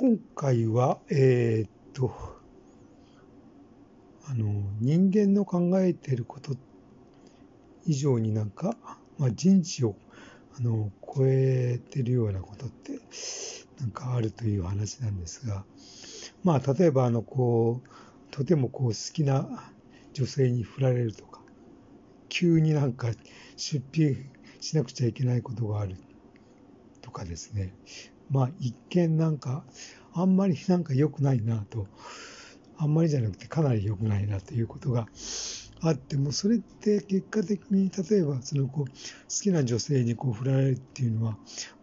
今回は、えー、っと、あの、人間の考えていること以上になんか、まあ、人知をあの超えてるようなことってなんかあるという話なんですが、まあ、例えばあのこうとてもこう好きな女性に振られるとか急になんか出費しなくちゃいけないことがあるとかですね。まあ一見なんかあんまりなんか良くないなと。あんまりじゃなくてかなり良くないなということがあってもそれって結果的に例えばそのこう好きな女性にこう振られるっていうのは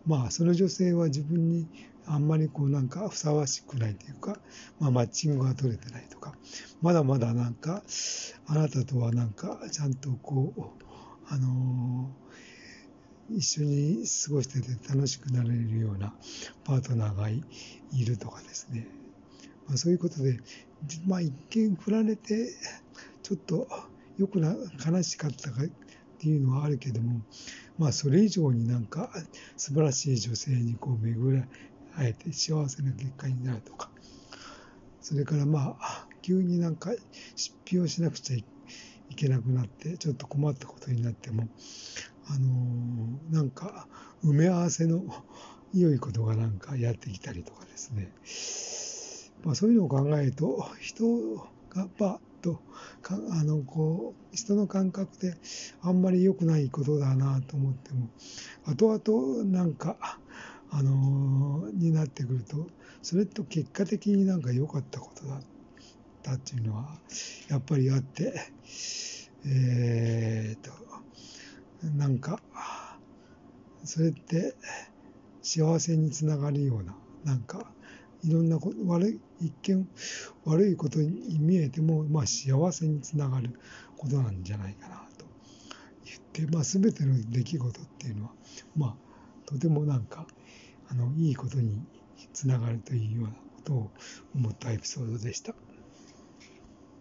まあその女性は自分にあんまりこうなんかふさわしくないというか、まあ、マッチングが取れてないとかまだまだなんかあなたとはなんかちゃんとこうあのー、一緒に過ごしてて楽しくなれるようなパートナーがいるとかですね、まあ、そういうことで、まあ、一見振られてちょっとよくな悲しかったかっていうのはあるけども、まあ、それ以上になんか素晴らしい女性にこう巡ら会えて幸せな結果になるとか、それからまあ、急になんか出費をしなくちゃいけなくなって、ちょっと困ったことになっても、あのー、なんか埋め合わせの良いことがなんかやってきたりとかですね。まあ、そういうのを考えると、人が、まあ、とかあのこう人の感覚であんまり良くないことだなと思っても後々なんかあのになってくるとそれと結果的になんか良かったことだったっていうのはやっぱりあってえー、っとか？それって幸せにつながるようななんかいろんなこと悪い一見悪いことに見えても、まあ、幸せにつながることなんじゃないかなと言って、まあ、全ての出来事っていうのは、まあ、とてもなんかあのいいことにつながるというようなことを思ったエピソードでした。